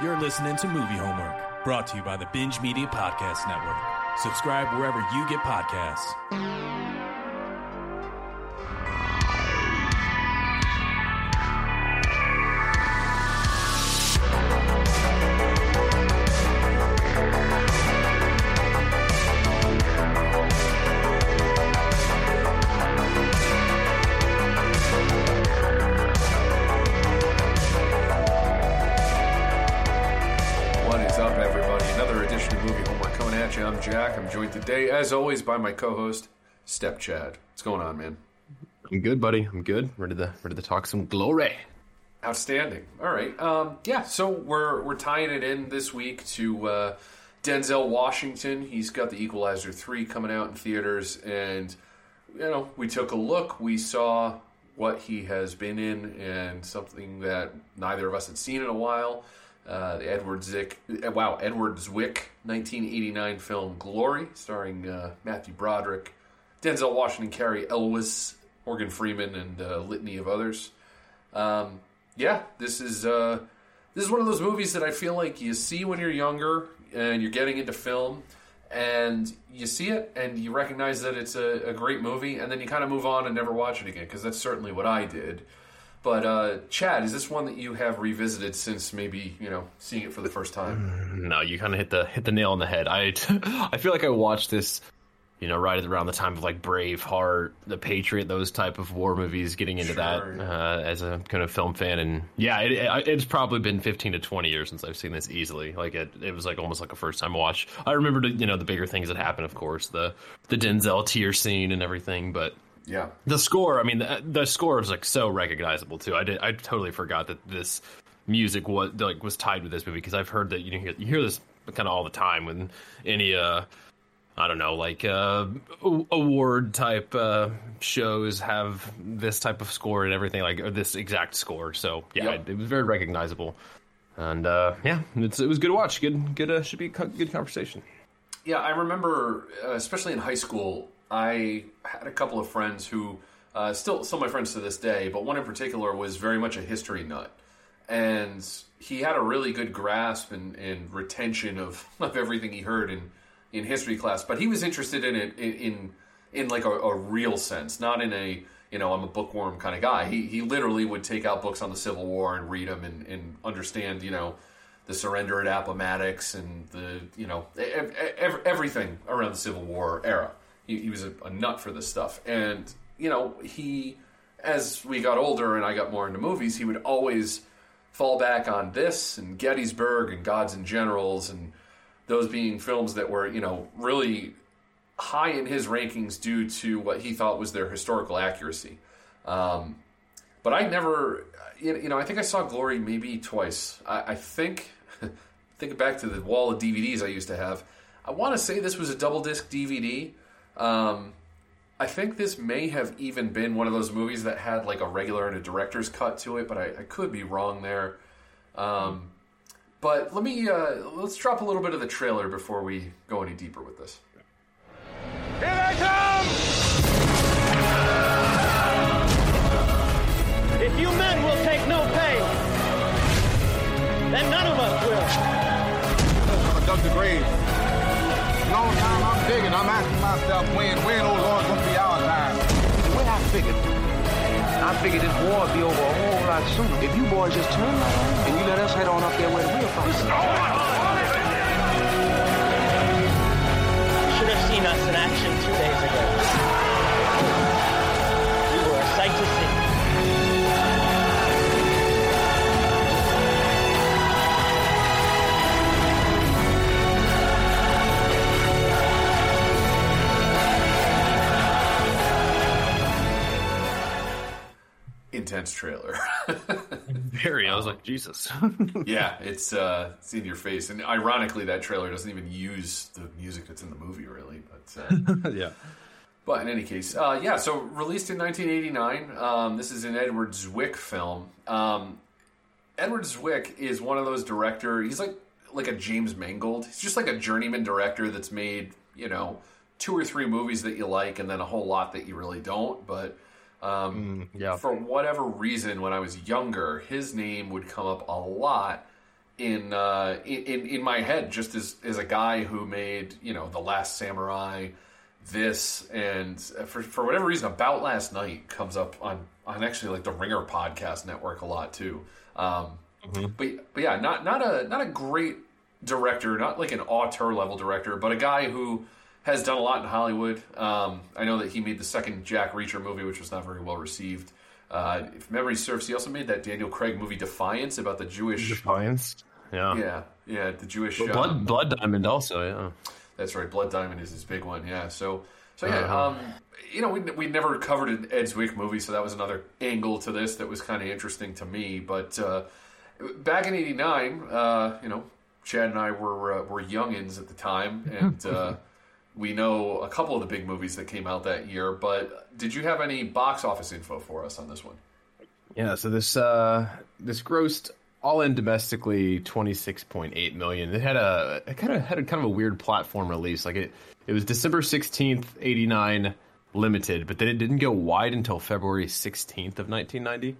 You're listening to Movie Homework, brought to you by the Binge Media Podcast Network. Subscribe wherever you get podcasts. I'm joined today, as always, by my co-host, Step Chad. What's going on, man? I'm good, buddy. I'm good. Ready to ready to talk some glory. Outstanding. All right. Um, yeah. So we're we're tying it in this week to uh, Denzel Washington. He's got the Equalizer three coming out in theaters, and you know we took a look. We saw what he has been in, and something that neither of us had seen in a while. Uh, the Edward Zick, uh, wow, Edward Zwick, 1989 film Glory, starring uh, Matthew Broderick, Denzel Washington, Cary Elwes, Morgan Freeman, and a litany of others. Um, yeah, this is uh, this is one of those movies that I feel like you see when you're younger and you're getting into film, and you see it and you recognize that it's a, a great movie, and then you kind of move on and never watch it again because that's certainly what I did. But uh, Chad, is this one that you have revisited since maybe you know seeing it for the first time? No, you kind of hit the hit the nail on the head. I I feel like I watched this, you know, right around the time of like Braveheart, The Patriot, those type of war movies. Getting into Sure. that uh, as a kind of film fan, and yeah, it, it, it's probably been 15 to 20 years since I've seen this easily. Like it, it was like almost like a first time watch. I remember, the, you know, the bigger things that happened, of course, the the Denzel tear scene and everything, but. Yeah, The score, I mean, the, the score is like so recognizable too. I did, I totally forgot that this music was like was tied with this movie because I've heard that you hear, you hear this kind of all the time when any uh I don't know like uh award type uh shows have this type of score and everything like or this exact score. So yeah, Yep. it, it was very recognizable. And uh yeah, it's, it was good to watch. Good, good. Uh, should be co- good conversation. Yeah, I remember, uh, especially in high school, I had a couple of friends who uh, still still my friends to this day, but one in particular was very much a history nut, and he had a really good grasp and, and retention of, of everything he heard in in history class. But he was interested in it in in, in like a, a real sense, not in a you know I'm a bookworm kind of guy. He he literally would take out books on the Civil War and read them and, and understand you know the surrender at Appomattox and the you know ev- ev- everything around the Civil War era. He, he was a, a nut for this stuff, and you know he as we got older and I got more into movies, he would always fall back on this and Gettysburg and Gods and Generals and those being films that were you know really high in his rankings due to what he thought was their historical accuracy. Um, but I never, you know, I think I saw Glory maybe twice. I, I think, thinking back to the wall of DVDs I used to have, I want to say this was a double disc DVD. Um, I think this may have even been one of those movies that had like a regular and a director's cut to it, but I, I could be wrong there. Um, but let me uh, let's drop a little bit of the trailer before we go any deeper with this. Here they come! If you men will take no pay, then none of us will. I dug the grave. Long time I'm digging, I'm asking myself when, when, oh Lord, gonna be our time. The way I figured, I figured this war would be over a whole lot sooner. If you boys just turn around and you let us head on up there where the real fight is. You should have seen us in action two days ago. Intense trailer. Very. I was like, Jesus. yeah, it's uh, it's in your face, and ironically, that trailer doesn't even use the music that's in the movie, really. But uh, yeah. But in any case, uh, yeah. So released in 1989. Um, this is an Edward Zwick film. Um, Edward Zwick is one of those director. He's like like a James Mangold. He's just like a journeyman director that's made you know two or three movies that you like, and then a whole lot that you really don't. But um, yeah. for whatever reason, when I was younger, his name would come up a lot in, uh, in in my head just as as a guy who made you know the Last Samurai, this and for for whatever reason about last night comes up on on actually like the Ringer podcast network a lot too. Um, But but yeah, not not a not a great director, not like an auteur level director, but a guy who has done a lot in Hollywood. Um, I know that he made the second Jack Reacher movie, which was not very well received. Uh, if memory serves, he also made that Daniel Craig movie Defiance about the Jewish. Defiance. Yeah. Yeah, yeah, the Jewish. Blood um, Blood Diamond also, yeah. that's right. Blood Diamond is his big one. Yeah. So, so yeah. Uh-huh. Um, you know, we we never covered an Ed Zwick movie, so that was another angle to this that was kind of interesting to me. But uh, back in '89, uh, you know, Chad and I were uh, were youngins at the time, and uh, we know a couple of the big movies that came out that year. But did you have any box office info for us on this one? Yeah, so this uh this grossed all in domestically 26.8 million. It had a it kind of had a kind of a weird platform release. Like it it was December 16th, 89 limited, but then it didn't go wide until February 16th of 1990.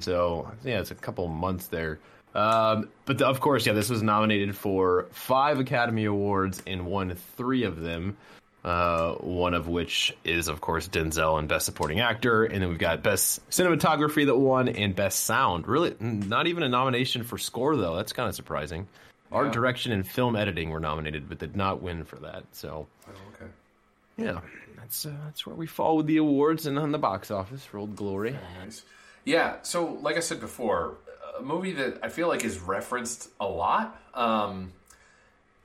So, yeah, it's a couple months there. Um, but of course, yeah, this was nominated for five Academy Awards and won three of them. Uh, one of which is, of course, Denzel and Best Supporting Actor, and then we've got Best Cinematography that won and Best Sound. Really, not even a nomination for score though. That's kind of surprising. Art direction and film editing were nominated, but did not win for that. So, Oh, okay. yeah, that's uh, that's where we fall with the awards and on the box office for Old Glory. Nice. Yeah, so like I said before, a movie that I feel like is referenced a lot. Um,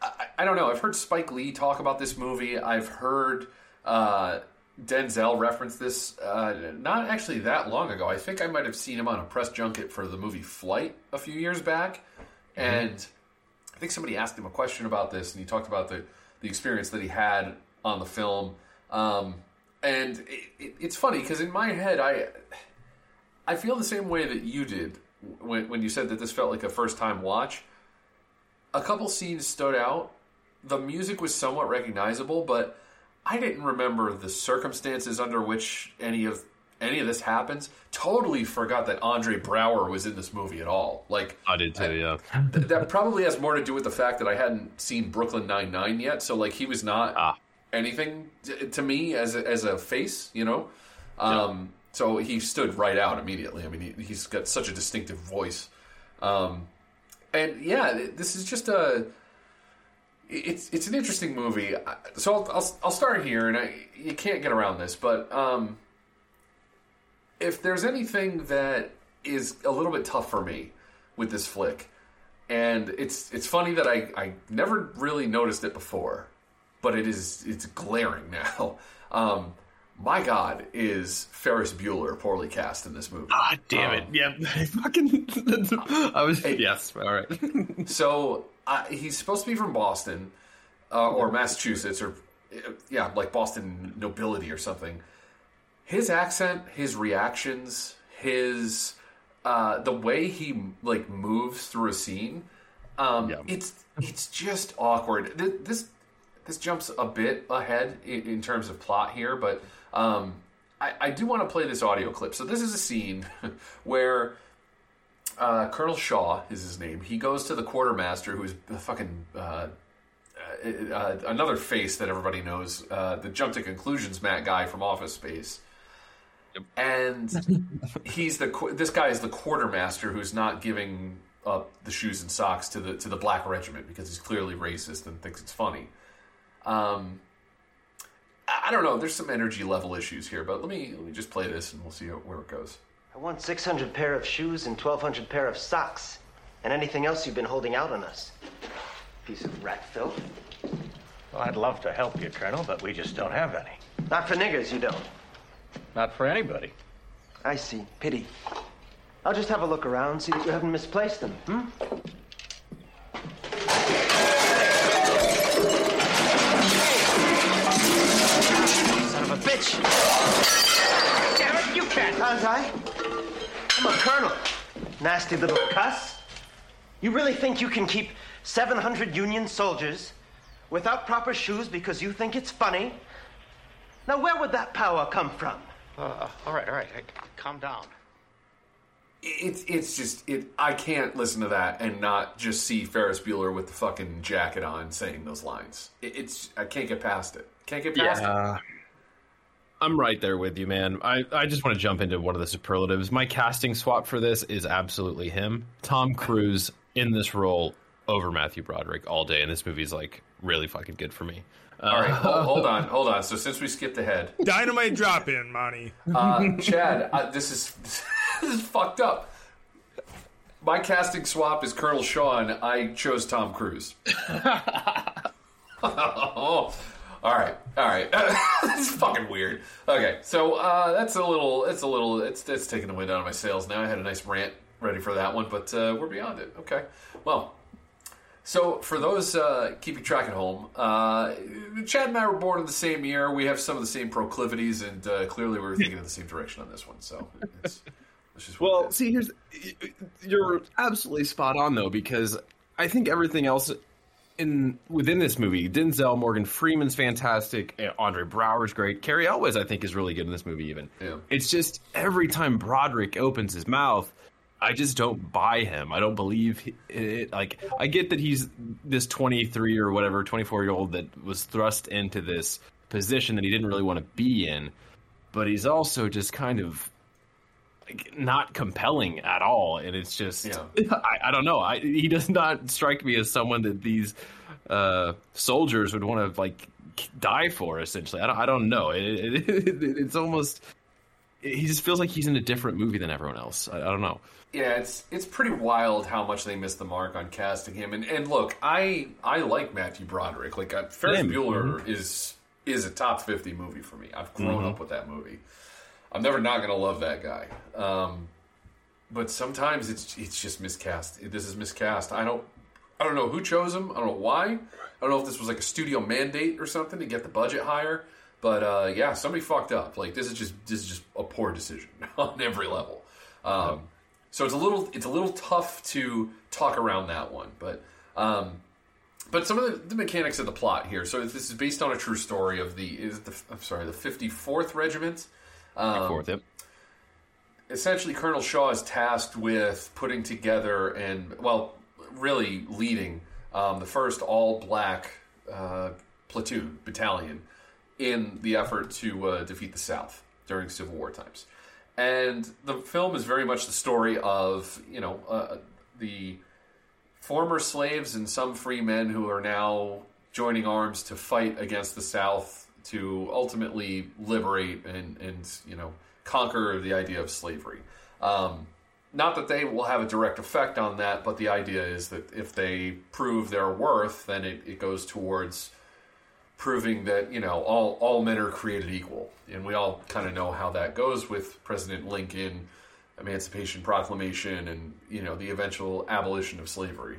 I, I don't know. I've heard Spike Lee talk about this movie. I've heard uh, Denzel reference this uh, not actually that long ago. I think I might have seen him on a press junket for the movie Flight a few years back, and I think somebody asked him a question about this, and he talked about the the experience that he had on the film. Um, and it, it, it's funny because in my head, I I feel the same way that you did when, when you said that this felt like a first time watch. A couple scenes stood out. The music was somewhat recognizable, but I didn't remember the circumstances under which any of any of this happens. Totally forgot that Andre Braugher was in this movie at all. Like I did too. Yeah, th- that probably has more to do with the fact that I hadn't seen Brooklyn Nine Nine yet. So like he was not Ah. anything t- to me as a, as a face, you know. Um, So he stood right out immediately. I mean, he, he's got such a distinctive voice, um, and yeah, this is just a. It's it's an interesting movie. So I'll I'll, I'll start here, and I you can't get around this, but um, if there's anything that is a little bit tough for me with this flick, and it's it's funny that I, I never really noticed it before, but it is it's glaring now. Um, my God, is Ferris Bueller poorly cast in this movie? God damn it! Yeah, fucking. I was yes. All right. So uh, he's supposed to be from Boston uh, or Massachusetts or uh, yeah, like Boston nobility or something. His accent, his reactions, his uh, the way he like moves through a scene, um, Yeah. it's it's just awkward. This this jumps a bit ahead in, in terms of plot here, but um, I, I do want to play this audio clip. So this is a scene where uh, Colonel Shaw is his name. He goes to the quartermaster, who's a fucking uh, uh, uh, another face that everybody knows, uh, the jump to conclusions Mat guy from Office Space. And he's the this guy is the quartermaster who's not giving up the shoes and socks to the to the black regiment because he's clearly racist and thinks it's funny. Um, I I don't know. There's some energy level issues here, but let me let me just play this and we'll see where it goes. I want 600 pair of shoes and 1,200 pair of socks. And anything else you've been holding out on us. Piece of rat filth. Well, I'd love to help you, Colonel, but we just don't have any. Not for niggers, you don't. Not for anybody. I see. Pity. I'll just have a look around, see that you haven't misplaced them, hmm? Damn it, you can't, can't I? I'm a colonel. Nasty little cuss. You really think you can keep 700 Union soldiers without proper shoes because you think it's funny? Now, where would that power come from? Uh, all right, all right. Hey, calm down. it's it's just it. I can't listen to that and not just see Ferris Bueller with the fucking jacket on saying those lines. It, it's I can't get past it. Can't get past it. I'm right there with you, man. I, I just want to jump into one of the superlatives. My casting swap for this is absolutely him. Tom Cruise in this role over Matthew Broderick all day, and this movie's like really fucking good for me. Uh, All right, hold, hold on, hold on. So since we skipped ahead, Dynamite drop in, Monty. uh, Chad, uh, this is this is fucked up. My casting swap is Colonel Shaw, and I chose Tom Cruise. oh, all right, all right. it's fucking weird. Okay, so uh, that's a little. It's a little. It's it's taking the wind out of my sails now. I had a nice rant ready for that one, but uh, we're beyond it. Okay, well. So, for those uh, keeping track at home, uh, Chad and I were born in the same year. We have some of the same proclivities, and uh, clearly we were thinking in the same direction on this one. So, it's, it's just Well, see, here's you're absolutely spot on though because I think everything else in within this movie, Denzel, Morgan Freeman's fantastic, Andre Braugher's great, Cary Elwes I think is really good in this movie. Even Yeah. it's just every time Broderick opens his mouth. I just don't buy him. I don't believe it. Like, I get that he's this 23 or whatever, 24 year old that was thrust into this position that he didn't really want to be in, but he's also just kind of not compelling at all, and it's just Yeah. I, I don't know. I, he does not strike me as someone that these uh, soldiers would want to like die for. Essentially, I don't. I don't know. It, it, it, it's almost he just feels like he's in a different movie than everyone else. I, I don't know. Yeah, it's it's pretty wild how much they missed the mark on casting him. And and look, I I like Matthew Broderick. Like uh, Ferris. Bueller is is a top fifty movie for me. I've grown up with that movie. I'm never not gonna love that guy. Um, but sometimes it's it's just miscast. This is miscast. I don't I don't know who chose him. I don't know why. I don't know if this was like a studio mandate or something to get the budget higher. But uh, yeah, somebody fucked up. Like this is just this is just a poor decision on every level. Um, so it's a little it's a little tough to talk around that one. But um, but some of the, the mechanics of the plot here. So this is based on a true story of the is the I'm sorry the 54th Regiment. Um, essentially Colonel Shaw is tasked with putting together and well, really leading um, the first all black uh, platoon battalion in the effort to uh, defeat the South during Civil War times. And the film is very much the story of you know uh, the former slaves and some free men who are now joining arms to fight against the South to ultimately liberate and, and you know conquer the idea of slavery. Um, not that they will have a direct effect on that, but the idea is that if they prove their worth, then it, it goes towards proving that you know all all men are created equal, and we all kind of know how that goes with President Lincoln, Emancipation Proclamation, and you know the eventual abolition of slavery.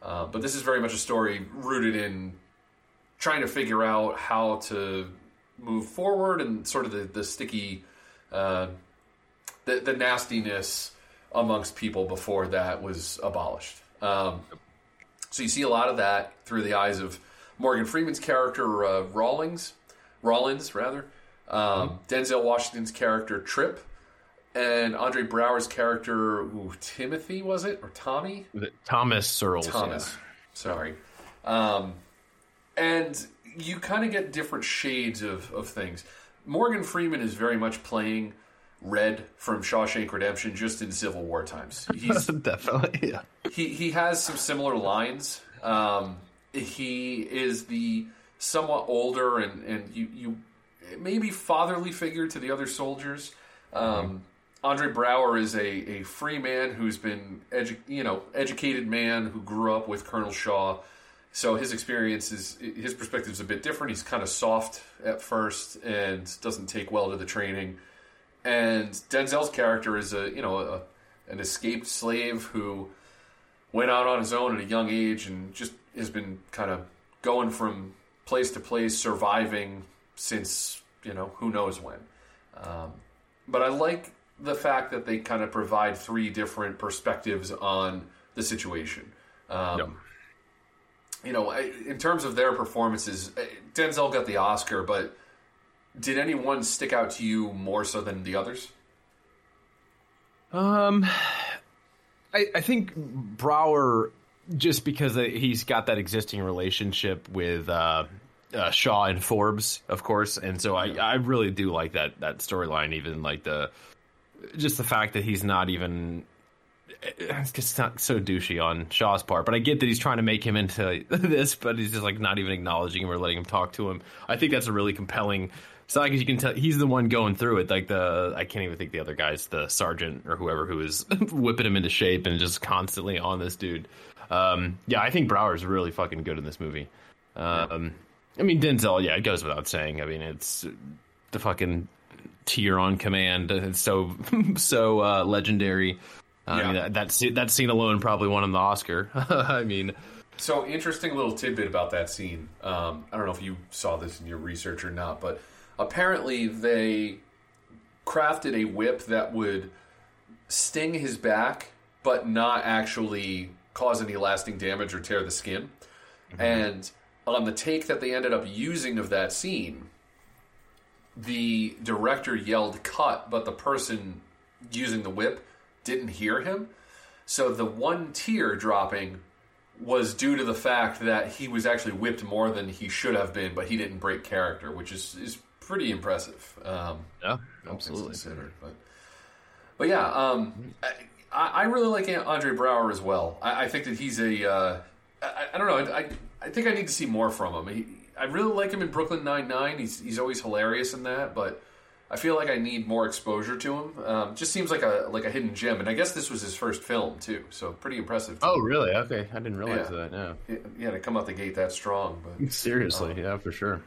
Uh, but this is very much a story rooted in trying to figure out how to move forward and sort of the, the sticky, uh, the, the nastiness amongst people before that was abolished. Um, so you see a lot of that through the eyes of Morgan Freeman's character uh, Rawlings, Rawlins rather, um, Denzel Washington's character Trip, and Andre Braugher's character ooh, Timothy was it or Tommy? Thomas Searles. Thomas. yeah. Sorry. Um, and you kind of get different shades of, of things. Morgan Freeman is very much playing Red from Shawshank Redemption just in Civil War times. He's Definitely, yeah. he he has some similar lines. Um, he is the somewhat older and and you you maybe fatherly figure to the other soldiers. Um, Andre Braugher is a, a free man who's been edu- you know educated man who grew up with Colonel Shaw. So his experience is his perspective is a bit different. He's kind of soft at first and doesn't take well to the training. And Denzel's character is a you know a, an escaped slave who went out on his own at a young age and just has been kind of going from place to place, surviving since you know who knows when. Um, but I like the fact that they kind of provide three different perspectives on the situation. Um, Yep. You know, in terms of their performances, eh, Denzel got the Oscar, but did anyone stick out to you more so than the others? Um, I, I think Braugher, just because he's got that existing relationship with uh, uh, Shaw and Forbes, of course, and so I, I really do like that that storyline. Even like the just the fact that he's not even it's just not so douchey on Shaw's part, but I get that he's trying to make him into this, but he's just like not even acknowledging him or letting him talk to him. I think that's a really compelling side because you can tell he's the one going through it. Like the I can't even think the other guy's the sergeant or whoever who is whipping him into shape and just constantly on this dude. Um, yeah, I think Braugher's really fucking good in this movie. Um, I mean Denzel, yeah, it goes without saying. I mean it's the fucking tear on command. It's so so uh, legendary. I Yeah. mean, that, that scene- that scene alone probably won him the Oscar. I mean, So interesting little tidbit about that scene. Um, I don't know if you saw this in your research or not, but apparently they crafted a whip that would sting his back, but not actually cause any lasting damage or tear the skin. And on the take that they ended up using of that scene, the director yelled cut, but the person using the whip didn't hear him. So the one tear dropping was due to the fact that he was actually whipped more than he should have been, but he didn't break character, which is, is pretty impressive. Um, yeah, absolutely. considered, but but yeah, um, I, I really like Andre Braugher as well. I, I think that he's a uh, I, I don't know. I, I think I need to see more from him. He, I really like him in Brooklyn Nine Nine. He's he's always hilarious in that, but I feel like I need more exposure to him. Um, just seems like a like a hidden gem, and I guess this was his first film too, so pretty impressive. Oh, really? Okay, I didn't realize Yeah. that. Yeah, yeah, to come out the gate that strong, but seriously, yeah, for sure.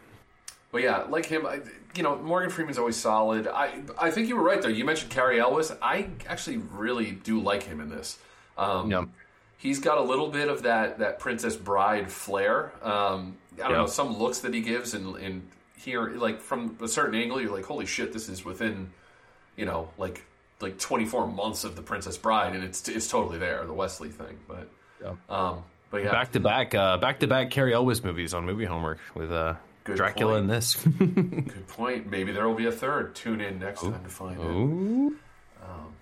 But yeah, like him, I, you know, Morgan Freeman's always solid. I I think you were right though. You mentioned Cary Elwes. I actually really do like him in this. Um, Yeah. He's got a little bit of that that Princess Bride flair. Um, I don't Yeah. know some looks that he gives, and and here, like from a certain angle, you're like, holy shit, this is within, you know, like like 24 months of the Princess Bride, and it's it's totally there, the Wesley thing. But um, but yeah, Back to back, uh, back to back Cary Elwes movies on movie homework with uh, Good Dracula point. and this. Good point. Maybe there will be a third. Tune in next time to find out. Ooh. Um,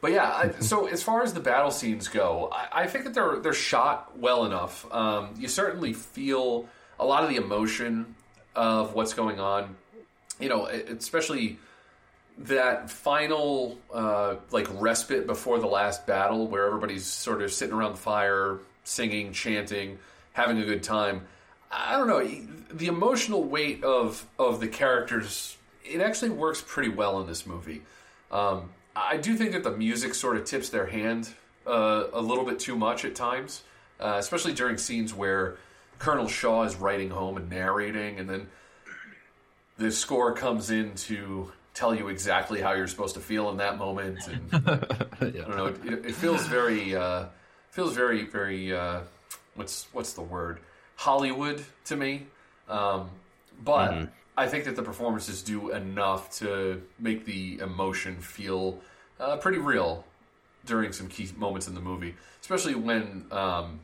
but yeah, I, so as far as the battle scenes go, I, I think that they're they're shot well enough. Um, you certainly feel a lot of the emotion of what's going on. You know, especially that final uh, like respite before the last battle, where everybody's sort of sitting around the fire, singing, chanting, having a good time. I don't know the emotional weight of of the characters. It actually works pretty well in this movie. Um, I do think that the music sort of tips their hand uh, a little bit too much at times, uh, especially during scenes where Colonel Shaw is writing home and narrating, and then the score comes in to tell you exactly how you're supposed to feel in that moment. And I don't know, it, it feels very, uh, feels very, very. Uh, what's what's the word? Hollywood to me. Um, but Mhm. I think that the performances do enough to make the emotion feel uh, pretty real during some key moments in the movie, especially when um,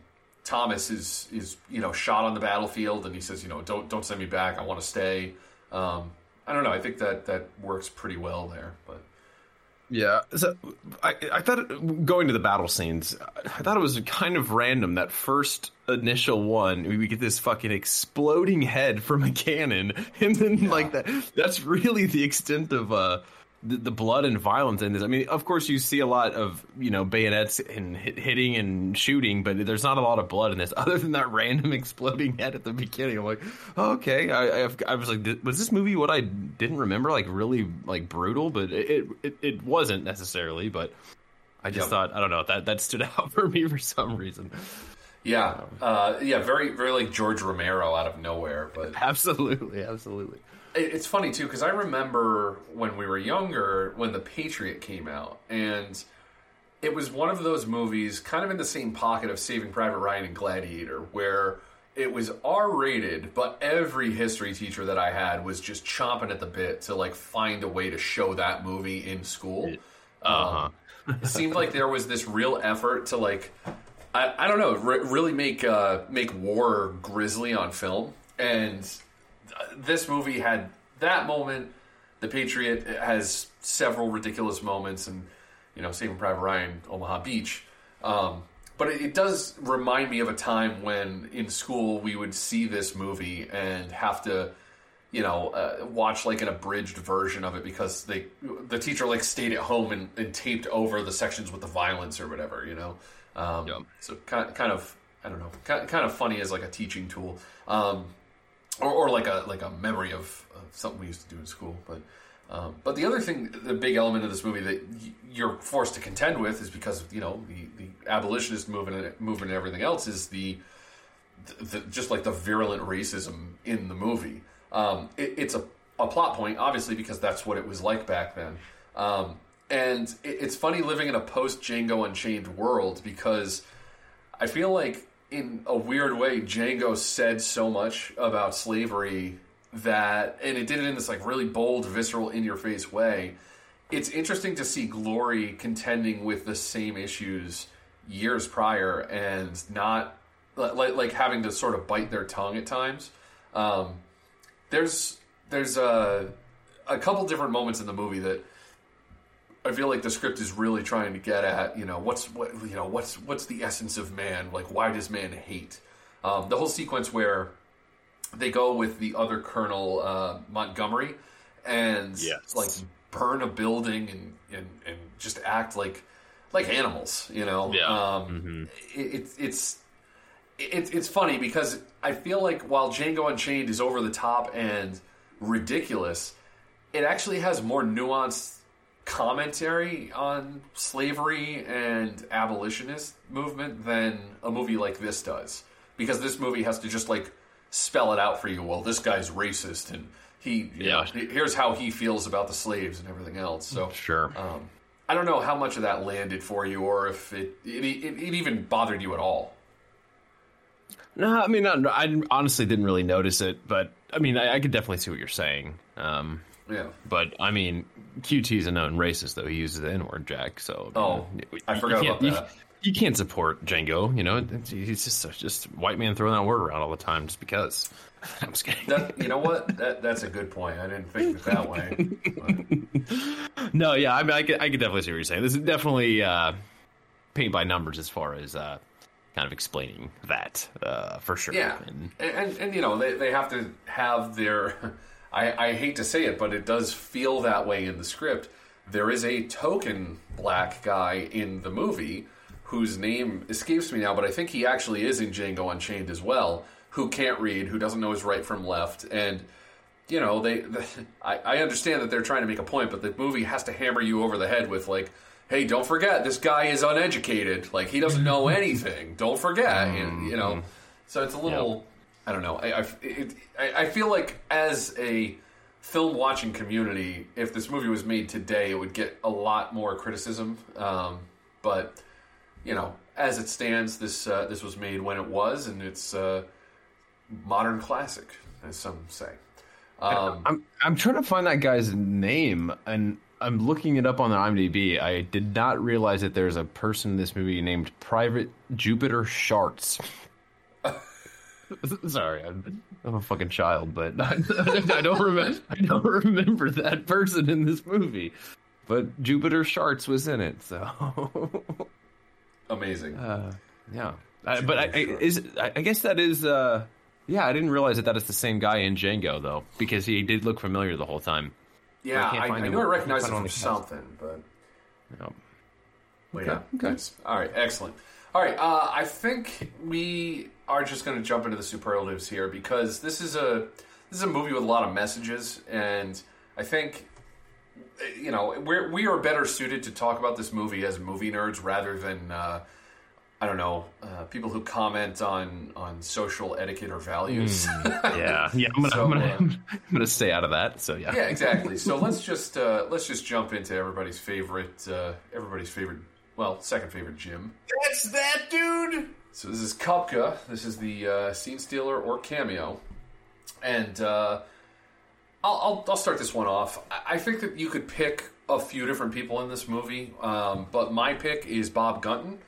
Thomas is is you know shot on the battlefield and he says you know don't don't send me back I want to stay. Um, I don't know. I think that that works pretty well there, but. Yeah, so I, I thought going to the battle scenes, I thought it was kind of random that first initial one. We get this fucking exploding head from a cannon, and then like that. That's really the extent of uh, the, the blood and violence in this. I mean, of course, you see a lot of you know bayonets and hit, hitting and shooting, but there's not a lot of blood in this, other than that random exploding head at the beginning. I'm like, oh, okay. I, I, I was like, was this movie what I didn't remember? Like really like brutal, but it it, it wasn't necessarily. But I just Yep. thought I don't know that that stood out for me for some reason. Yeah, uh, yeah, very, very like George Romero out of nowhere. But Absolutely, absolutely. It- it's funny too because I remember when we were younger when The Patriot came out, and it was one of those movies, kind of in the same pocket of Saving Private Ryan and Gladiator, where it was R rated, but every history teacher that I had was just chomping at the bit to like find a way to show that movie in school. Uh-huh. Um, it seemed like there was this real effort to like I, I don't know re- really make uh, make war grisly on film and this movie had that moment. The patriot has several ridiculous moments and you know saving private ryan omaha beach. Um, but it, it does remind me of a time when in school we would see this movie and have to, you know, uh, watch like an abridged version of it because they the teacher like stayed at home and, and taped over the sections with the violence or whatever, you know. Um, So kind kind of I don't know, kind, kind of funny as like a teaching tool, um, or, or like a like a memory of, of something we used to do in school, but. Um, but the other thing, the big element of this movie that you're forced to contend with is because of, you know the, the abolitionist movement, and, movement, and everything else is the, the, the just like the virulent racism in the movie. Um, it, it's a, a plot point, obviously, because that's what it was like back then. Um, and it, it's funny living in a post Django Unchained world because I feel like in a weird way, Django said so much about slavery that, and it did it in this like really bold, visceral, in your face way. It's interesting to see Glory contending with the same issues years prior and not like, like having to sort of bite their tongue at times. Um, there's there's a a couple different moments in the movie that I feel like the script is really trying to get at, you know, what's what you know, what's what's the essence of man? Like, why does man hate? Um, the whole sequence where they go with the other Colonel uh, Montgomery and Yes. like burn a building and, and and just act like like animals, you know. Yeah. Um, it, it's it's it's funny because I feel like while Django Unchained is over the top and ridiculous, it actually has more nuanced commentary on slavery and abolitionist movement than a movie like this does. Because this movie has to just like spell it out for you. Well, this guy's racist and he, you know, Yeah. here's how he feels about the slaves and everything else. So Sure. um, I don't know how much of that landed for you, or if it it, it, it even bothered you at all. No, I mean, I, I honestly didn't really notice it, but I mean, I, I could definitely see what you're saying. Um, Yeah. but I mean, QT's a known racist, though. He uses the N word, Jack. So you Oh, know, I you forgot about that. You, can't support Django. You know, he's just just white man throwing that word around all the time just because. I'm just kidding. That, you know what? That that's a good point. I didn't think of it that way. But- No, yeah, I mean, I could, I could definitely see what you're saying. This is definitely uh, paint by numbers as far as uh, kind of explaining that uh, for sure. Yeah, And- and, and and you know they they have to have their. I I hate to say it, but it does feel that way in the script. There is a token black guy in the movie whose name escapes me now, but I think he actually is in Django Unchained as well. Who can't read, who doesn't know his right from left, and you know they. The, I, I understand that they're trying to make a point, but the movie has to hammer you over the head with like, "Hey, don't forget this guy is uneducated. Like he doesn't know anything. Don't forget." And, you know, mm-hmm. so it's a little. I don't know. I I, it, I I feel like as a film watching community, if this movie was made today, it would get a lot more criticism. Um, but you know, as it stands, this uh, this was made when it was, and it's a modern classic, as some say. Um, I'm I'm trying to find that guy's name, and I'm looking it up on the IMDb. I did not realize that there's a person in this movie named Private Jupiter Sharts. Sorry, I'm, I'm a fucking child, but I, I don't remember. I don't remember that person in this movie. But Jupiter Sharts was in it, so amazing. uh, yeah. I, but I, I, is I guess that is. Uh, yeah, I didn't realize that that is the same guy in Django though, because he did look familiar the whole time. yeah, I, I knew I recognized from him on something, but Yeah. But Okay, yeah, that's- all right, excellent. All right, uh, I think we are just going to jump into the superlatives here because this is a this is a movie with a lot of messages, and I think you know we're we are better suited to talk about this movie as movie nerds rather than uh, I don't know uh, people who comment on on social etiquette or values. Yeah, yeah. I'm gonna, So, I'm, gonna uh, I'm gonna stay out of that. So yeah. yeah, exactly. So let's just uh, let's just jump into everybody's favorite uh, everybody's favorite well second favorite Jim. That's that dude. So this is Kupka. This is the uh, scene stealer or cameo, and uh, I'll, I'll I'll start this one off. I, I think that you could pick a few different people in this movie, um, but my pick is Bob Gunton,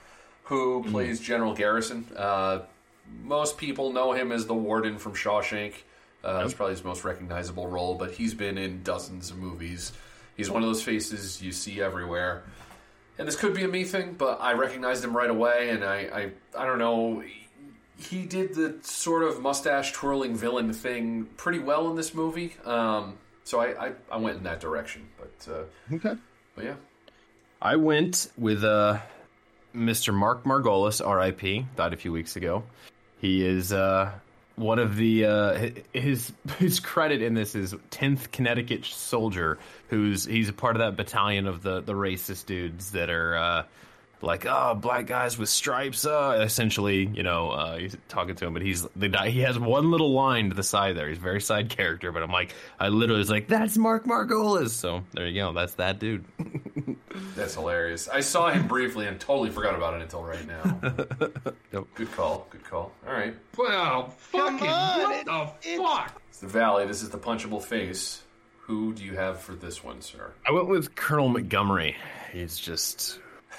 who plays General Garrison. Uh, most people know him as the warden from Shawshank. Uh, That's probably his most recognizable role, but he's been in dozens of movies. He's one of those faces you see everywhere. And this could be a me thing, but I recognized him right away, and I, I, I don't know. He did the sort of mustache twirling villain thing pretty well in this movie, um, so I, I, I went in that direction. But uh, okay, but yeah, I went with uh, Mr. Mark Margolis, R.I.P. Died a few weeks ago. He is uh, one of the uh, his his credit in this is 10th Connecticut soldier, who's he's a part of that battalion of the the racist dudes that are uh, like oh black guys with stripes. Uh, essentially, you know, uh, he's talking to him, but he's the guy. He has one little line to the side there. He's a very side character, but I'm like, I literally was like, that's Mark Margolis. So there you go. That's that dude. That's hilarious. I saw him briefly and totally forgot about it until right now. Good call. Good call. All right. Well, fucking what the fuck? It's the Valley. This is the punchable face. Who do you have for this one, sir? I went with Colonel Montgomery. He's just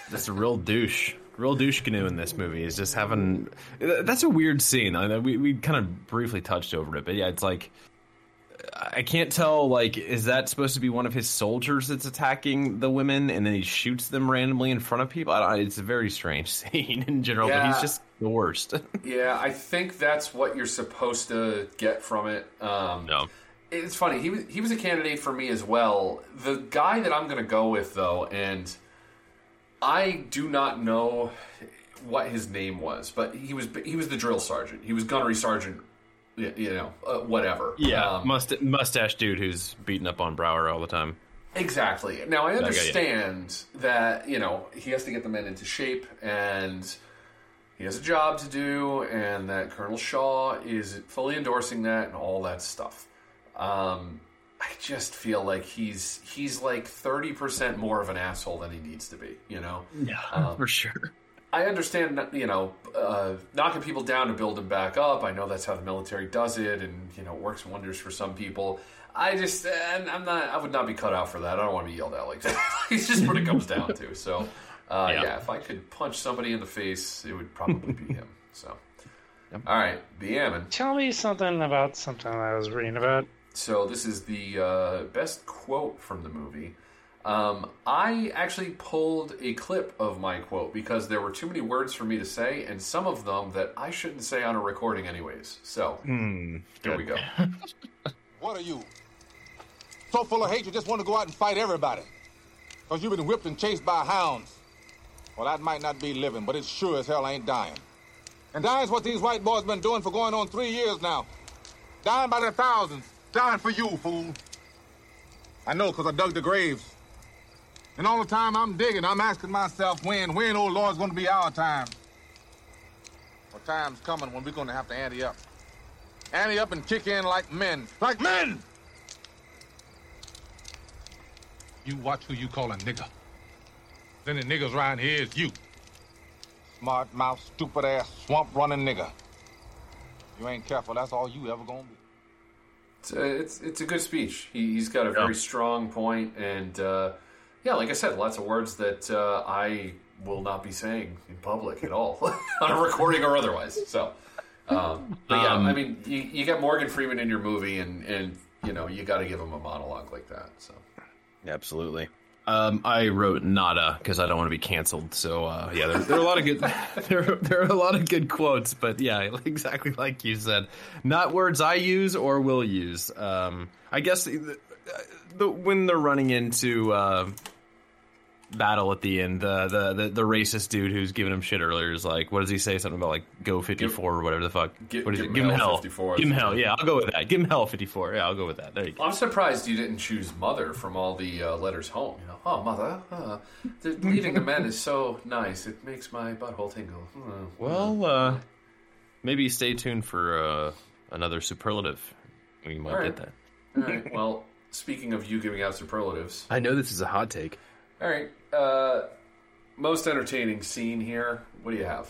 just a real douche. Real douche canoe in this movie. He's just having. That's a weird scene. I know we, we kind of briefly touched over it, but yeah, it's like. I can't tell, like, is that supposed to be one of his soldiers that's attacking the women and then he shoots them randomly in front of people? I don't, it's a very strange scene in general, but he's just the worst. Yeah, I think that's what you're supposed to get from it. Um, no. It's funny. He was he was a candidate for me as well. The guy that I'm going to go with though, and I do not know what his name was, but he was he was the drill sergeant. He was gunnery sergeant. You know, uh, whatever. yeah, Um, must, mustache dude who's beating up on Braugher all the time. Exactly. Now I That guy, yeah. understand that you know he has to get the men into shape, and he has a job to do, and that Colonel Shaw is fully endorsing that and all that stuff. Um, I just feel like he's he's like thirty percent more of an asshole than he needs to be. You know. Yeah, Um, for sure. I understand, you know, uh, knocking people down to build them back up. I know that's how the military does it, and you know, it works wonders for some people. I just, and I'm not, I would not be cut out for that. I don't want to be yelled at like that. it's just what it comes down to. So, uh, Yeah. yeah. if I could punch somebody in the face, it would probably be him. So, all right, the Ammon. Tell me something about something I was reading about. So this is the uh, best quote from the movie. Um, I actually pulled a clip of my quote because there were too many words for me to say, and some of them that I shouldn't say on a recording, anyways. So here we go. What are you? So full of hate you just want to go out and fight everybody. Because you've been whipped and chased by hounds. Well, that might not be living, but it sure as hell ain't dying. And dying's what these white boys been doing for going on three years now. Dying by the thousands. Dying for you, fool. I know, because I dug the graves. And all the time I'm digging, I'm asking myself when, when, oh Lord's going to be our time. Well, time's coming when we're going to have to ante up. Ante up and kick in like men. Like men! You watch who you call a nigger. Then the niggers around here is you. Smart mouth, stupid ass, swamp running nigger. You ain't careful, that's all you ever gonna be. It's a, it's, it's a good speech. He, he's got a very strong point, and uh, yeah, like I said, lots of words that uh, I will not be saying in public at all on a recording or otherwise. So, um, but yeah, Um, I mean, you, you got Morgan Freeman in your movie, and and you know you got to give him a monologue like that. So. Absolutely. Um, I wrote nada because I don't want to be canceled. So uh, yeah, there, there are a lot of good there, there are a lot of good quotes, but yeah, exactly like you said, not words I use or will use. Um, I guess the, the, when they're running into uh, battle at the end, the, the the the racist dude who's giving him shit earlier is like, what does he say? Something about like go fifty four or whatever the fuck. Gi- what is give it? him Give him hell hell. 54. Give him hell. Yeah, I'll go with that. Give him hell fifty four. Yeah, I'll go with that. There you go. I'm surprised you didn't choose mother from all the uh, letters home. You know, oh mother, uh, the, leaving the men is so nice. It makes my butthole tingle. Hmm. Well, uh, maybe stay tuned for uh, another superlative. We might right. get that. all right. Well, speaking of you giving out superlatives, I know this is a hot take. all right. Uh, most entertaining scene here. What do you have?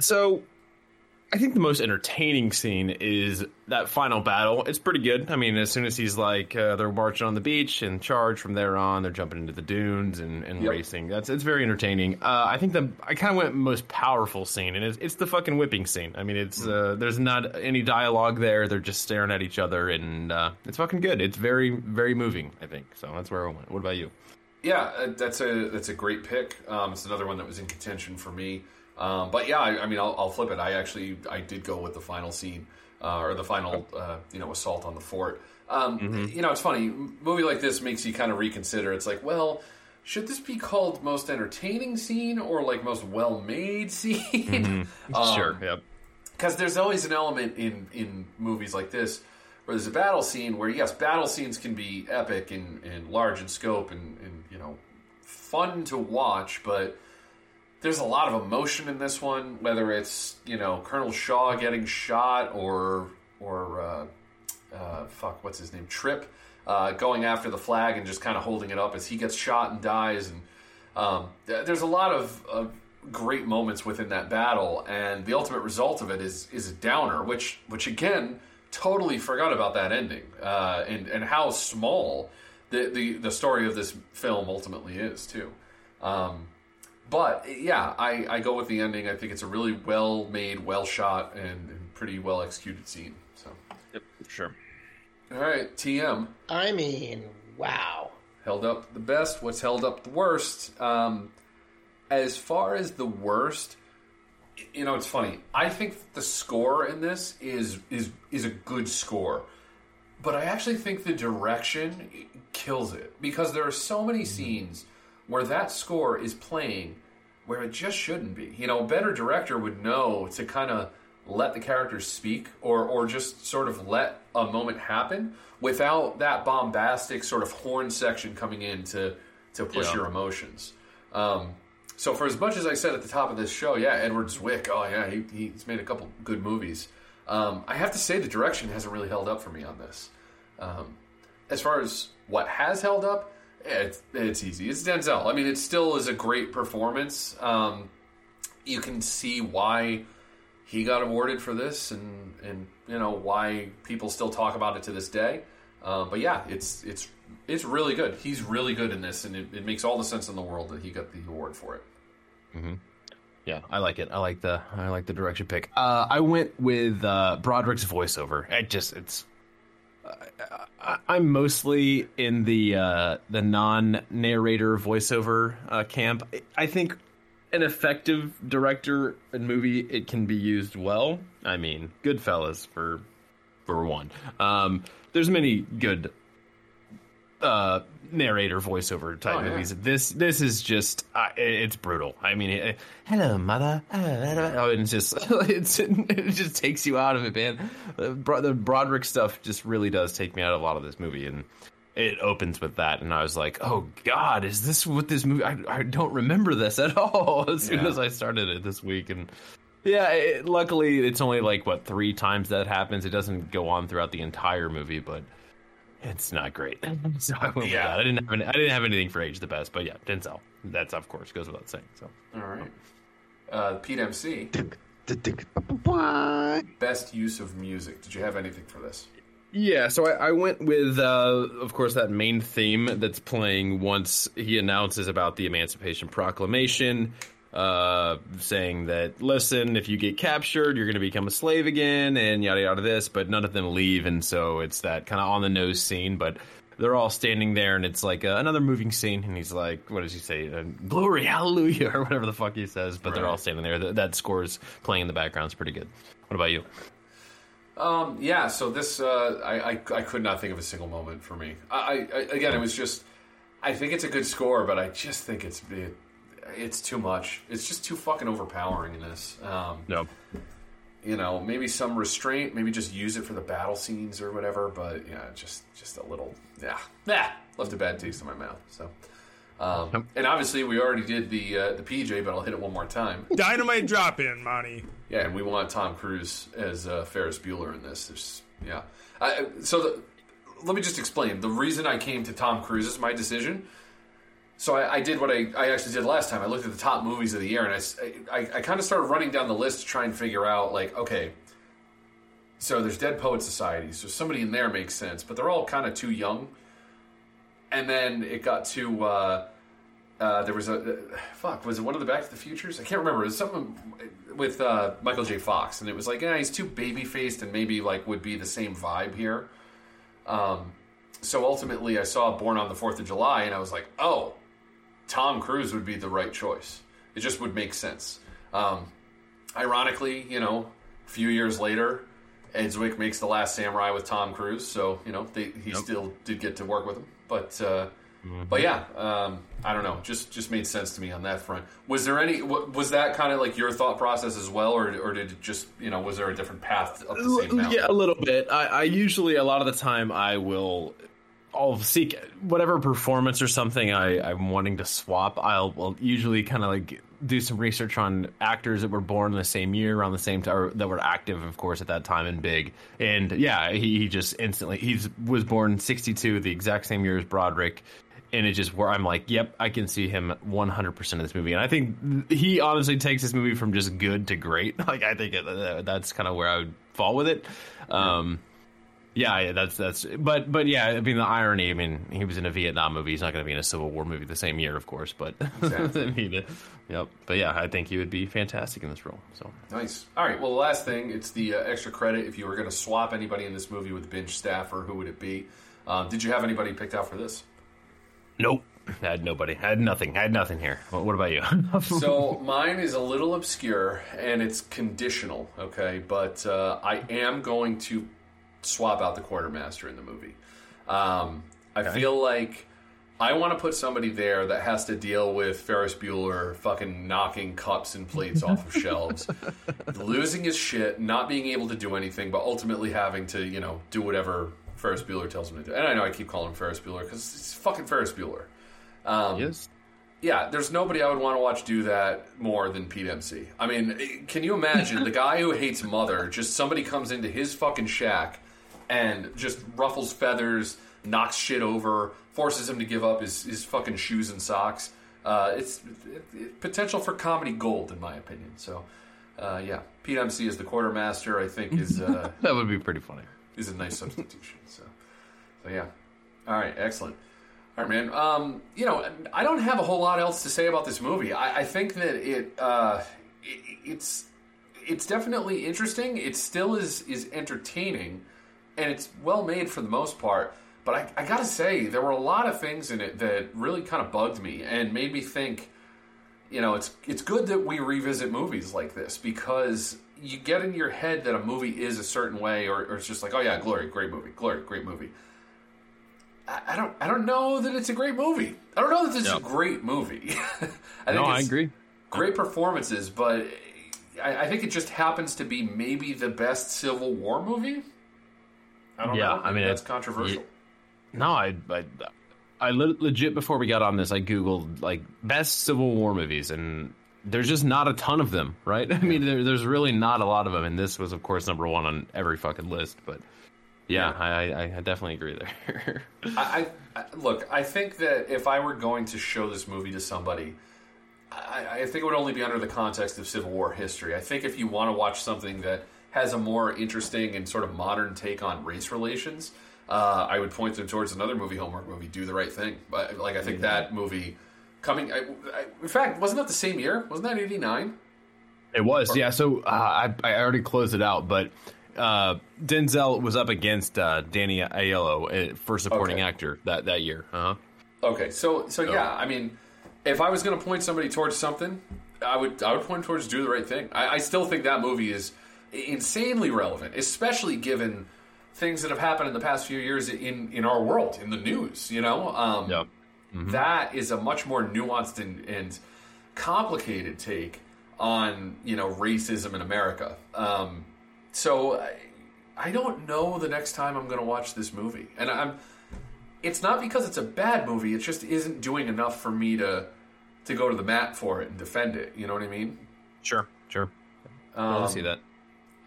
So, I think the most entertaining scene is that final battle. It's pretty good. I mean, as soon as he's like, uh, they're marching on the beach and charge from there on, they're jumping into the dunes and, and Yep. racing. That's it's very entertaining. Uh, I think the I kind of went most powerful scene, and it's, it's the fucking whipping scene. I mean, it's uh, there's not any dialogue there. They're just staring at each other, and uh, it's fucking good. It's very very moving. I think so. That's where I went. What about you? Yeah, uh, that's a that's a great pick. Um, it's another one that was in contention for me. Um, but yeah, I, I mean, I'll, I'll flip it. I actually I did go with the final scene uh, or the final uh, you know assault on the fort. Um, You know, it's funny. Movie like this makes you kind of reconsider. It's like, well, should this be called most entertaining scene or like most well made scene? Um, sure. Yep. because there's always an element in in movies like this where there's a battle scene where yes battle scenes can be epic and, and large in scope and, and you know fun to watch but there's a lot of emotion in this one whether it's you know colonel shaw getting shot or or uh, uh, fuck what's his name? Trip uh, going after the flag and just kind of holding it up as he gets shot and dies and um, th- there's a lot of, of great moments within that battle, and the ultimate result of it is is a downer, which which again totally forgot about that ending uh, and and how small the, the the story of this film ultimately is too. Um, but yeah, I, I go with the ending. I think it's a really well made, well shot, and, and pretty well executed scene. So Yep. Sure. all right, TM I mean, wow. held up the best. What's held up the worst? Um, as far as the worst, you know, it's funny. I think the score in this is is is a good score, but I actually think the direction kills it because there are so many scenes where that score is playing where it just shouldn't be. You know, a better director would know to kind of let the characters speak or or just sort of let a moment happen without that bombastic sort of horn section coming in to to push Yeah. your emotions. Um, so for as much as I said at the top of this show, yeah, Edward Zwick, oh yeah, he, he's made a couple good movies. Um, I have to say the direction hasn't really held up for me on this. Um, as far as what has held up, it's, it's easy. It's Denzel. I mean, it still is a great performance. Um, you can see why he got awarded for this, and and you know why people still talk about it to this day. Uh, but yeah, it's it's it's really good. He's really good in this, and it, it makes all the sense in the world that he got the award for it. Yeah, I like it. I like the I like the direction pick. Uh, I went with uh, Broderick's voiceover. It just it's. I, I'm mostly in the uh, the non narrator voiceover uh, camp. I think an effective director and movie it can be used well. I mean, Goodfellas for for one. Um, there's many good uh, narrator voiceover type Oh, yeah. movies. This this is just uh, it's brutal. I mean, it, hello mother. Oh, and it's just it's it just takes you out of it, man. The, the Broderick stuff just really does take me out of a lot of this movie, and it opens with that, and I was like, oh god, is this what this movie? I, I don't remember this at all. As soon Yeah. as I started it this week, and yeah, it, luckily it's only like what three times that happens. It doesn't go on throughout the entire movie, but it's not great. so I went Yeah. that. I didn't have any, I didn't have anything for age the best, but yeah, Denzel. That's of course goes without saying. So All right, uh, Pete MC. Best use of music. Did you have anything for this? yeah, so I, I went with uh, of course that main theme that's playing once he announces about the Emancipation Proclamation. Uh, saying that listen, if you get captured, you're going to become a slave again, and yada yada this. But none of them leave, and so it's that kind of on the nose scene. But they're all standing there, and it's like uh, another moving scene. And he's like, "What does he say? Uh, Glory, hallelujah, or whatever the fuck he says." But they're all standing there. That, that is playing in the background. It's pretty good. What about you? Um, yeah, so this uh, I, I I could not think of a single moment for me. I, I again, it was just I think it's a good score, but I just think it's it, it's too much. It's just too fucking overpowering in this. Um, No. you know, maybe some restraint, maybe just use it for the battle scenes or whatever. But yeah, just just a little yeah, yeah, left a bad taste in my mouth. So. Um, and obviously, we already did the uh, the PJ, but I'll hit it one more time. Dynamite drop in, Monty. Yeah, and we want Tom Cruise as uh, Ferris Bueller in this. There's, yeah. I, so the, let me just explain. The reason I came to Tom Cruise is my decision. So I, I did what I, I actually did last time. I looked at the top movies of the year, and I I kind of started running down the list to try and figure out, like, okay, so there's Dead Poet Society, so somebody in there makes sense, but they're all kind of too young. And then it got to uh, uh, there was a uh, fuck was it one of the Back to the Futures? I can't remember. It was something with uh, Michael J. Fox, and it was like, yeah, he's too baby faced, and maybe like would be the same vibe here. Um, so ultimately, I saw Born on the Fourth of July, and I was like, oh, Tom Cruise would be the right choice. It just would make sense. Um, ironically, you know, a few years later, Ed Zwick makes The Last Samurai with Tom Cruise, so you know they, he still did get to work with him. But uh, but yeah, um, I don't know. Just just made sense to me on that front. Was there any? Was that kind of like your thought process as well, or or did it just you know was there a different path up the same mountain? Yeah, a little bit. I, I usually a lot of the time I will I'll seek whatever performance or something I, I'm wanting to swap. I'll, will usually kind of like do some research on actors that were born in the same year, around the same time, that were active, of course, at that time and big. And yeah, he, he just instantly he was born '62, the exact same year as Broderick. And it just where I'm like, yep, I can see him 100% of this movie, and I think he honestly takes this movie from just good to great. Like I think that's kind of where I would fall with it. Um, yeah, that's that's. But but yeah, I mean the irony. I mean, he was in a Vietnam movie. He's not going to be in a Civil War movie the same year, of course. But Exactly. I mean, yep. But yeah, I think he would be fantastic in this role. So Nice. All right. Well, the last thing, it's the uh, extra credit. If you were going to swap anybody in this movie with Binge Staffer, who would it be? Uh, did you have anybody picked out for this? nope, I had nobody. I had nothing. I had nothing here. What, what about you? so mine is a little obscure and it's conditional, okay? But uh, I am going to swap out the quartermaster in the movie. Um, I Okay. feel like I want to put somebody there that has to deal with Ferris Bueller fucking knocking cups and plates off of shelves, losing his shit, not being able to do anything, but ultimately having to, you know, do whatever Ferris Bueller tells him to do. And I know I keep calling him Ferris Bueller because it's fucking Ferris Bueller. Um, yes. yeah, there's nobody I would want to watch do that more than Pete MC. I mean, can you imagine the guy who hates Mother? Just somebody comes into his fucking shack and just ruffles feathers, knocks shit over, forces him to give up his, his fucking shoes and socks. Uh, it's it, it- potential for comedy gold, in my opinion. So, uh, yeah, Pete MC is the quartermaster. I think is uh, that would be pretty funny. is a nice substitution. So, so yeah. All right, excellent. All right, man. Um, you know, I don't have a whole lot else to say about this movie. I, I think that it, uh, it it's it's definitely interesting. It still is is entertaining, and it's well made for the most part. But I, I gotta say, there were a lot of things in it that really kind of bugged me and made me think. You know, it's it's good that we revisit movies like this because you get in your head that a movie is a certain way, or, or it's just like, oh yeah, Glory, great movie, Glory, great movie. I, I don't, I don't know that it's a great movie. I don't know that this is a great movie. I no, I agree. Great performances, but I, I think it just happens to be maybe the best Civil War movie. I don't Yeah, know. I mean, that's it- controversial. No, I, I, I legit before we got on this, I googled like best Civil War movies, and there's just not a ton of them, right? I mean, there, there's really not a lot of them, and this was, of course, number one on every fucking list. But yeah, I, I, I definitely agree there. I, I, I look. I think that if I were going to show this movie to somebody, I, I think it would only be under the context of Civil War history. I think if you want to watch something that has a more interesting and sort of modern take on race relations, uh, I would point them towards another movie, homework movie, Do the Right Thing. But like, I think that movie coming. I, I, in fact, wasn't that the same year? Wasn't that eighty nine? It was, yeah. So uh, I I already closed it out, but uh, Denzel was up against uh, Danny Aiello uh, for supporting Okay. actor that that year. Uh huh. Okay, so so yeah, I mean, if I was going to point somebody towards something, I would I would point towards Do the Right Thing. I, I still think that movie is insanely relevant, especially given things that have happened in the past few years in in our world in the news. You know, um, that is a much more nuanced and, and complicated take on you know racism in America. Um, so I, I don't know the next time I'm going to watch this movie, and I'm. It's not because it's a bad movie. It just isn't doing enough for me to to go to the mat for it and defend it. You know what I mean? Sure, sure. Um, I see that.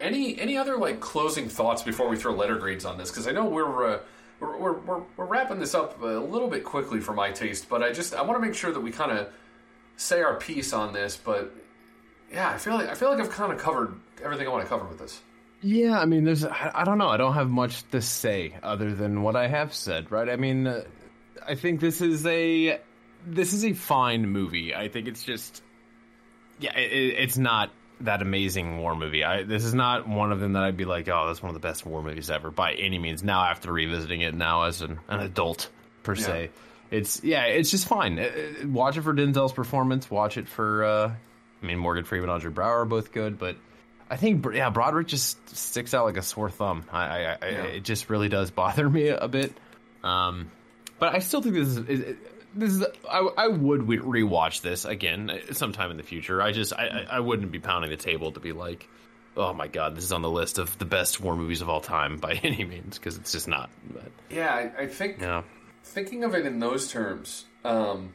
Any any other like closing thoughts before we throw letter grades on this? Because I know we're, uh, we're, we're we're we're wrapping this up a little bit quickly for my taste, but I just I want to make sure that we kind of say our piece on this. But yeah, I feel like I feel like I've kind of covered everything I want to cover with this. Yeah, I mean, there's I, don't know. I don't have much to say other than what I have said, right? I mean, uh, I think this is a this is a fine movie. I think it's just yeah, it- it's not that amazing war movie. I this is not one of them that I'd be like, oh, that's one of the best war movies ever by any means. Now after revisiting it now as an, an adult per se, it's yeah, it's just fine. Uh, uh, Watch it for Denzel's performance. Watch it for, uh, I mean, Morgan Freeman, and Andre Braugher are both good, but I think yeah, Broderick just sticks out like a sore thumb. I, I, I it just really does bother me a bit. Um, but I still think this is. is this is I, I would re- rewatch this again sometime in the future. I just I, I wouldn't be pounding the table to be like, oh my god, this is on the list of the best war movies of all time by any means because it's just not. But, yeah, I, I think yeah. thinking of it in those terms, um,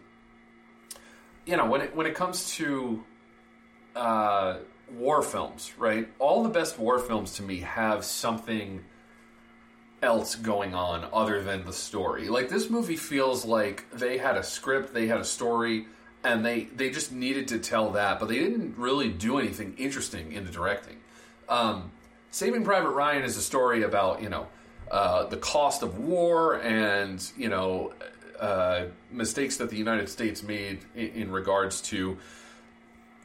you know, when it when it comes to uh, war films, right? All the best war films to me have something else going on other than the story. Like this movie feels like they had a script, they had a story, and they they just needed to tell that, but they didn't really do anything interesting in the directing. Um, Saving Private Ryan is a story about you know uh, the cost of war and you know uh, mistakes that the United States made in, in regards to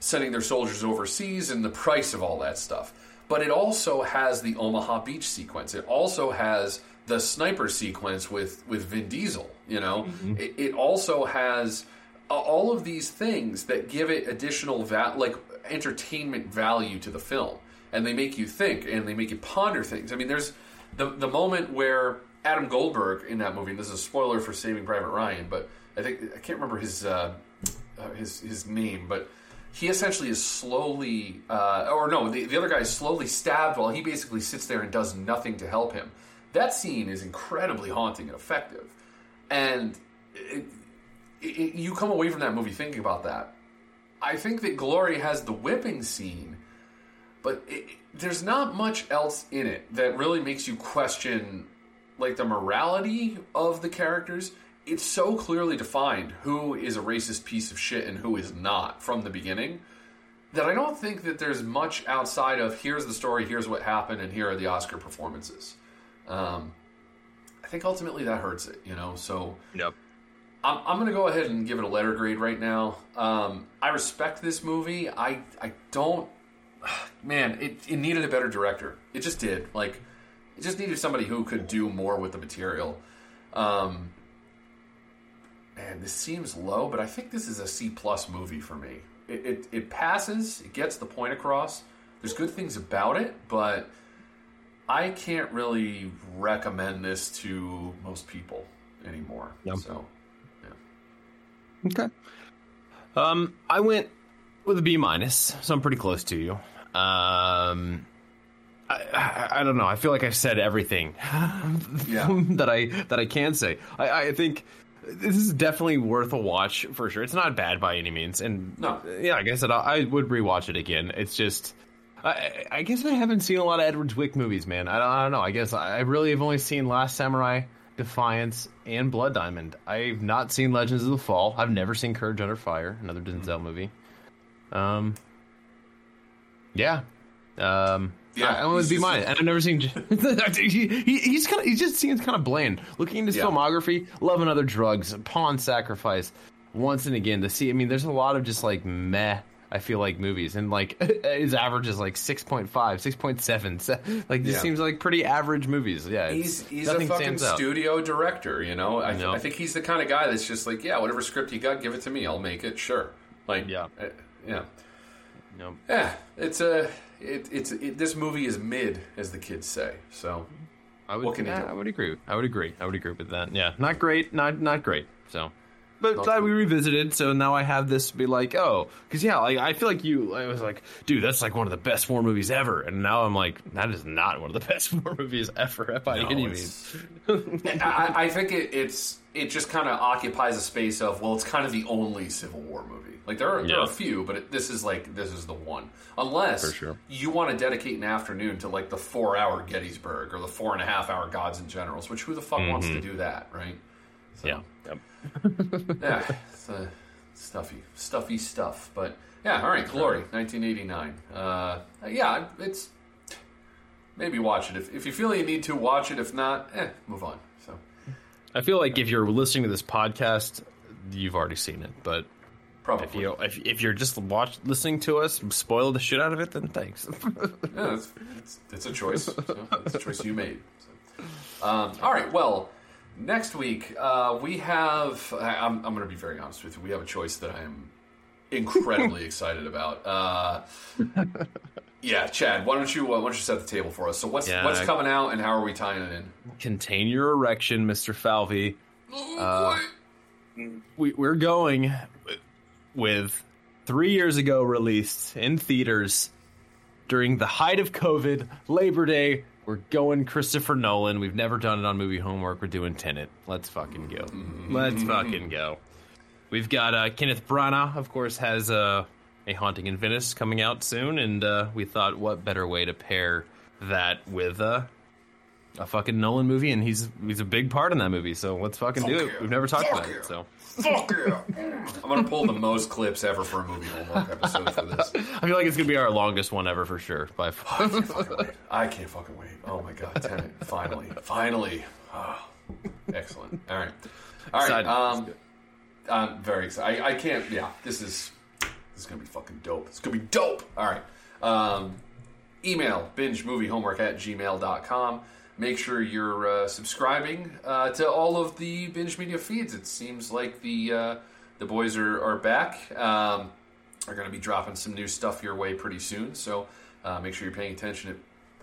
sending their soldiers overseas and the price of all that stuff but it also has the Omaha Beach sequence. It also has the sniper sequence with with Vin Diesel. You know, mm-hmm. it, it, also has uh, all of these things that give it additional va- like entertainment value to the film, and they make you think and they make you ponder things. I mean, there's the the moment where Adam Goldberg in that movie. this is a spoiler for Saving Private Ryan, but I think I can't remember his uh, uh, his his name, but he essentially is slowly, uh, or no, the, the other guy is slowly stabbed while he basically sits there and does nothing to help him. That scene is incredibly haunting and effective. And it, it, you come away from that movie thinking about that. I think that Glory has the whipping scene, but it, there's not much else in it that really makes you question like the morality of the characters it's so clearly defined who is a racist piece of shit and who is not from the beginning that I don't think that there's much outside of here's the story, here's what happened, and here are the Oscar performances. Um, I think ultimately that hurts it, you know. So yep. I'm, I'm going to go ahead and give it a letter grade right now. Um, I respect this movie. I I don't. Man, it, it needed a better director. It just did. Like, it just needed somebody who could do more with the material. Um, man, this seems low, but I think this is a C plus movie for me. It, it, it passes, it gets the point across. There's good things about it, but I can't really recommend this to most people anymore. Yep. So, yeah. Okay. Um, I went with a B minus, so I'm pretty close to you. Um, I, I, I, don't know. I feel like I've said everything yeah. that I that I can say. I, I think this is definitely worth a watch for sure. It's not bad by any means, and no, yeah, like I said, I would rewatch it again. It's just, I, I guess I haven't seen a lot of Edward Zwick movies, man. I don't, I don't know. I guess I really have only seen Last Samurai, Defiance, and Blood Diamond. I've not seen Legends of the Fall. I've never seen Courage Under Fire, another Denzel mm-hmm. movie. Um, yeah, um, yeah, I, I want to be mine, and I've never seen. he, he, he's kind of he just seems kind of bland. Looking at his yeah. filmography, Love and Other Drugs, Pawn Sacrifice, Once and Again. To see, I mean, there's a lot of just like meh. I feel like movies, and like his average is like 6.5, 6.7. Like this yeah. seems like pretty average movies. Yeah, he's he's a fucking studio director. You know, I, I think he's the kind of guy that's just like, yeah, whatever script you got, give it to me. I'll make it. Sure. Like, yeah, uh, yeah. Nope. Yeah, it's a it, it's it, this movie is mid, as the kids say. So, I would, what can yeah, I would agree. I would agree. I would agree with that. Yeah, not great. Not not great. So, but not glad we revisited. So now I have this to be like, oh, because yeah, like I feel like you. I was like, dude, that's like one of the best war movies ever. And now I'm like, that is not one of the best war movies ever by no, any means. I, I, think it, it's it just kind of occupies a space of well, it's kind of the only Civil War movie. Like there are, yeah. there are a few, but it, this is like this is the one. Unless sure. you want to dedicate an afternoon to like the four hour Gettysburg or the four and a half hour Gods and Generals, which who the fuck mm-hmm. wants to mm-hmm. do that, right? So, yeah. Yep. yeah. It's uh, stuffy, stuffy stuff. But yeah, all right. Glory, 1989. Uh, yeah, it's maybe watch it if if you feel you need to watch it. If not, eh, move on. So. I feel like if you're listening to this podcast, you've already seen it, but Probably. If you if, if you're just watch listening to us spoil the shit out of it, then thanks. yeah, it's, it's, it's, a choice. So it's a choice you made. So. Um, all right. Well, Next week, uh, we have. I, I'm, I'm going to be very honest with you. We have a choice that I am incredibly excited about. Uh, yeah, Chad, why don't you uh, why don't you set the table for us? So what's Yeah, what's I- coming out and how are we tying it in? Contain your erection, Mr. Falvey. Uh, we, we're going with three years ago released in theaters during the height of COVID, Labor Day. We're going Christopher Nolan. We've never done it on movie homework. We're doing Tenet. Let's fucking go. Let's fucking go. We've got uh, Kenneth Branagh, of course, has uh, a Haunting in Venice coming out soon, and uh, we thought, what better way to pair that with uh, a fucking Nolan movie, and he's he's a big part in that movie. So let's fucking do it. yeah. We've never talked Fuck about yeah. it, so Fuck yeah! I'm to pull the most clips ever for a movie homework episode for this. I feel like it's gonna be our longest one ever for sure. By far. I can't fucking wait. Oh my god, Tenet. Finally. Finally. Oh, excellent. All right. All right. Um, I'm very excited. I, I can't. Yeah, this is this is gonna be fucking dope. It's gonna be dope. All right. Um, email binge movie homework at gmail.com. Make sure you're uh, subscribing uh, to all of the binge media feeds. It seems like the uh, the boys are, are back. Um, are going to be dropping some new stuff your way pretty soon. So uh, make sure you're paying attention to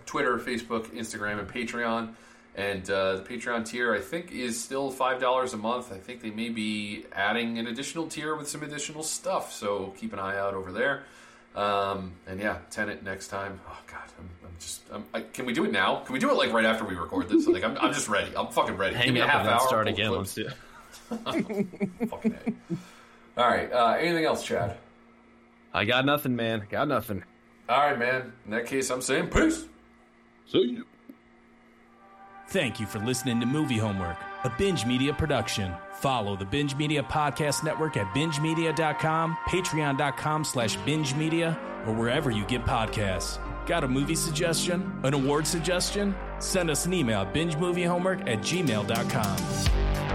Twitter, Facebook, Instagram, and Patreon. And uh, the Patreon tier, I think, is still five dollars a month. I think they may be adding an additional tier with some additional stuff. So keep an eye out over there. Um, and yeah, Tenet next time. Oh God, I'm just. I'm, I, can we do it now? Can we do it like right after we record this? Like I'm, I'm just ready. I'm fucking ready. Give Hang me a half and then hour. start again. clips. Let's do it. fucking A. All right. Uh, anything else, Chad? I got nothing, man. Got nothing. All right, man. In that case, I'm saying peace. See you. Thank you for listening to Movie Homework, a Binge Media production. Follow the Binge Media Podcast Network at bingemedia.com, patreon.com slash binge media, or wherever you get podcasts. Got a movie suggestion? An award suggestion? Send us an email at bingemoviehomework at gmail.com.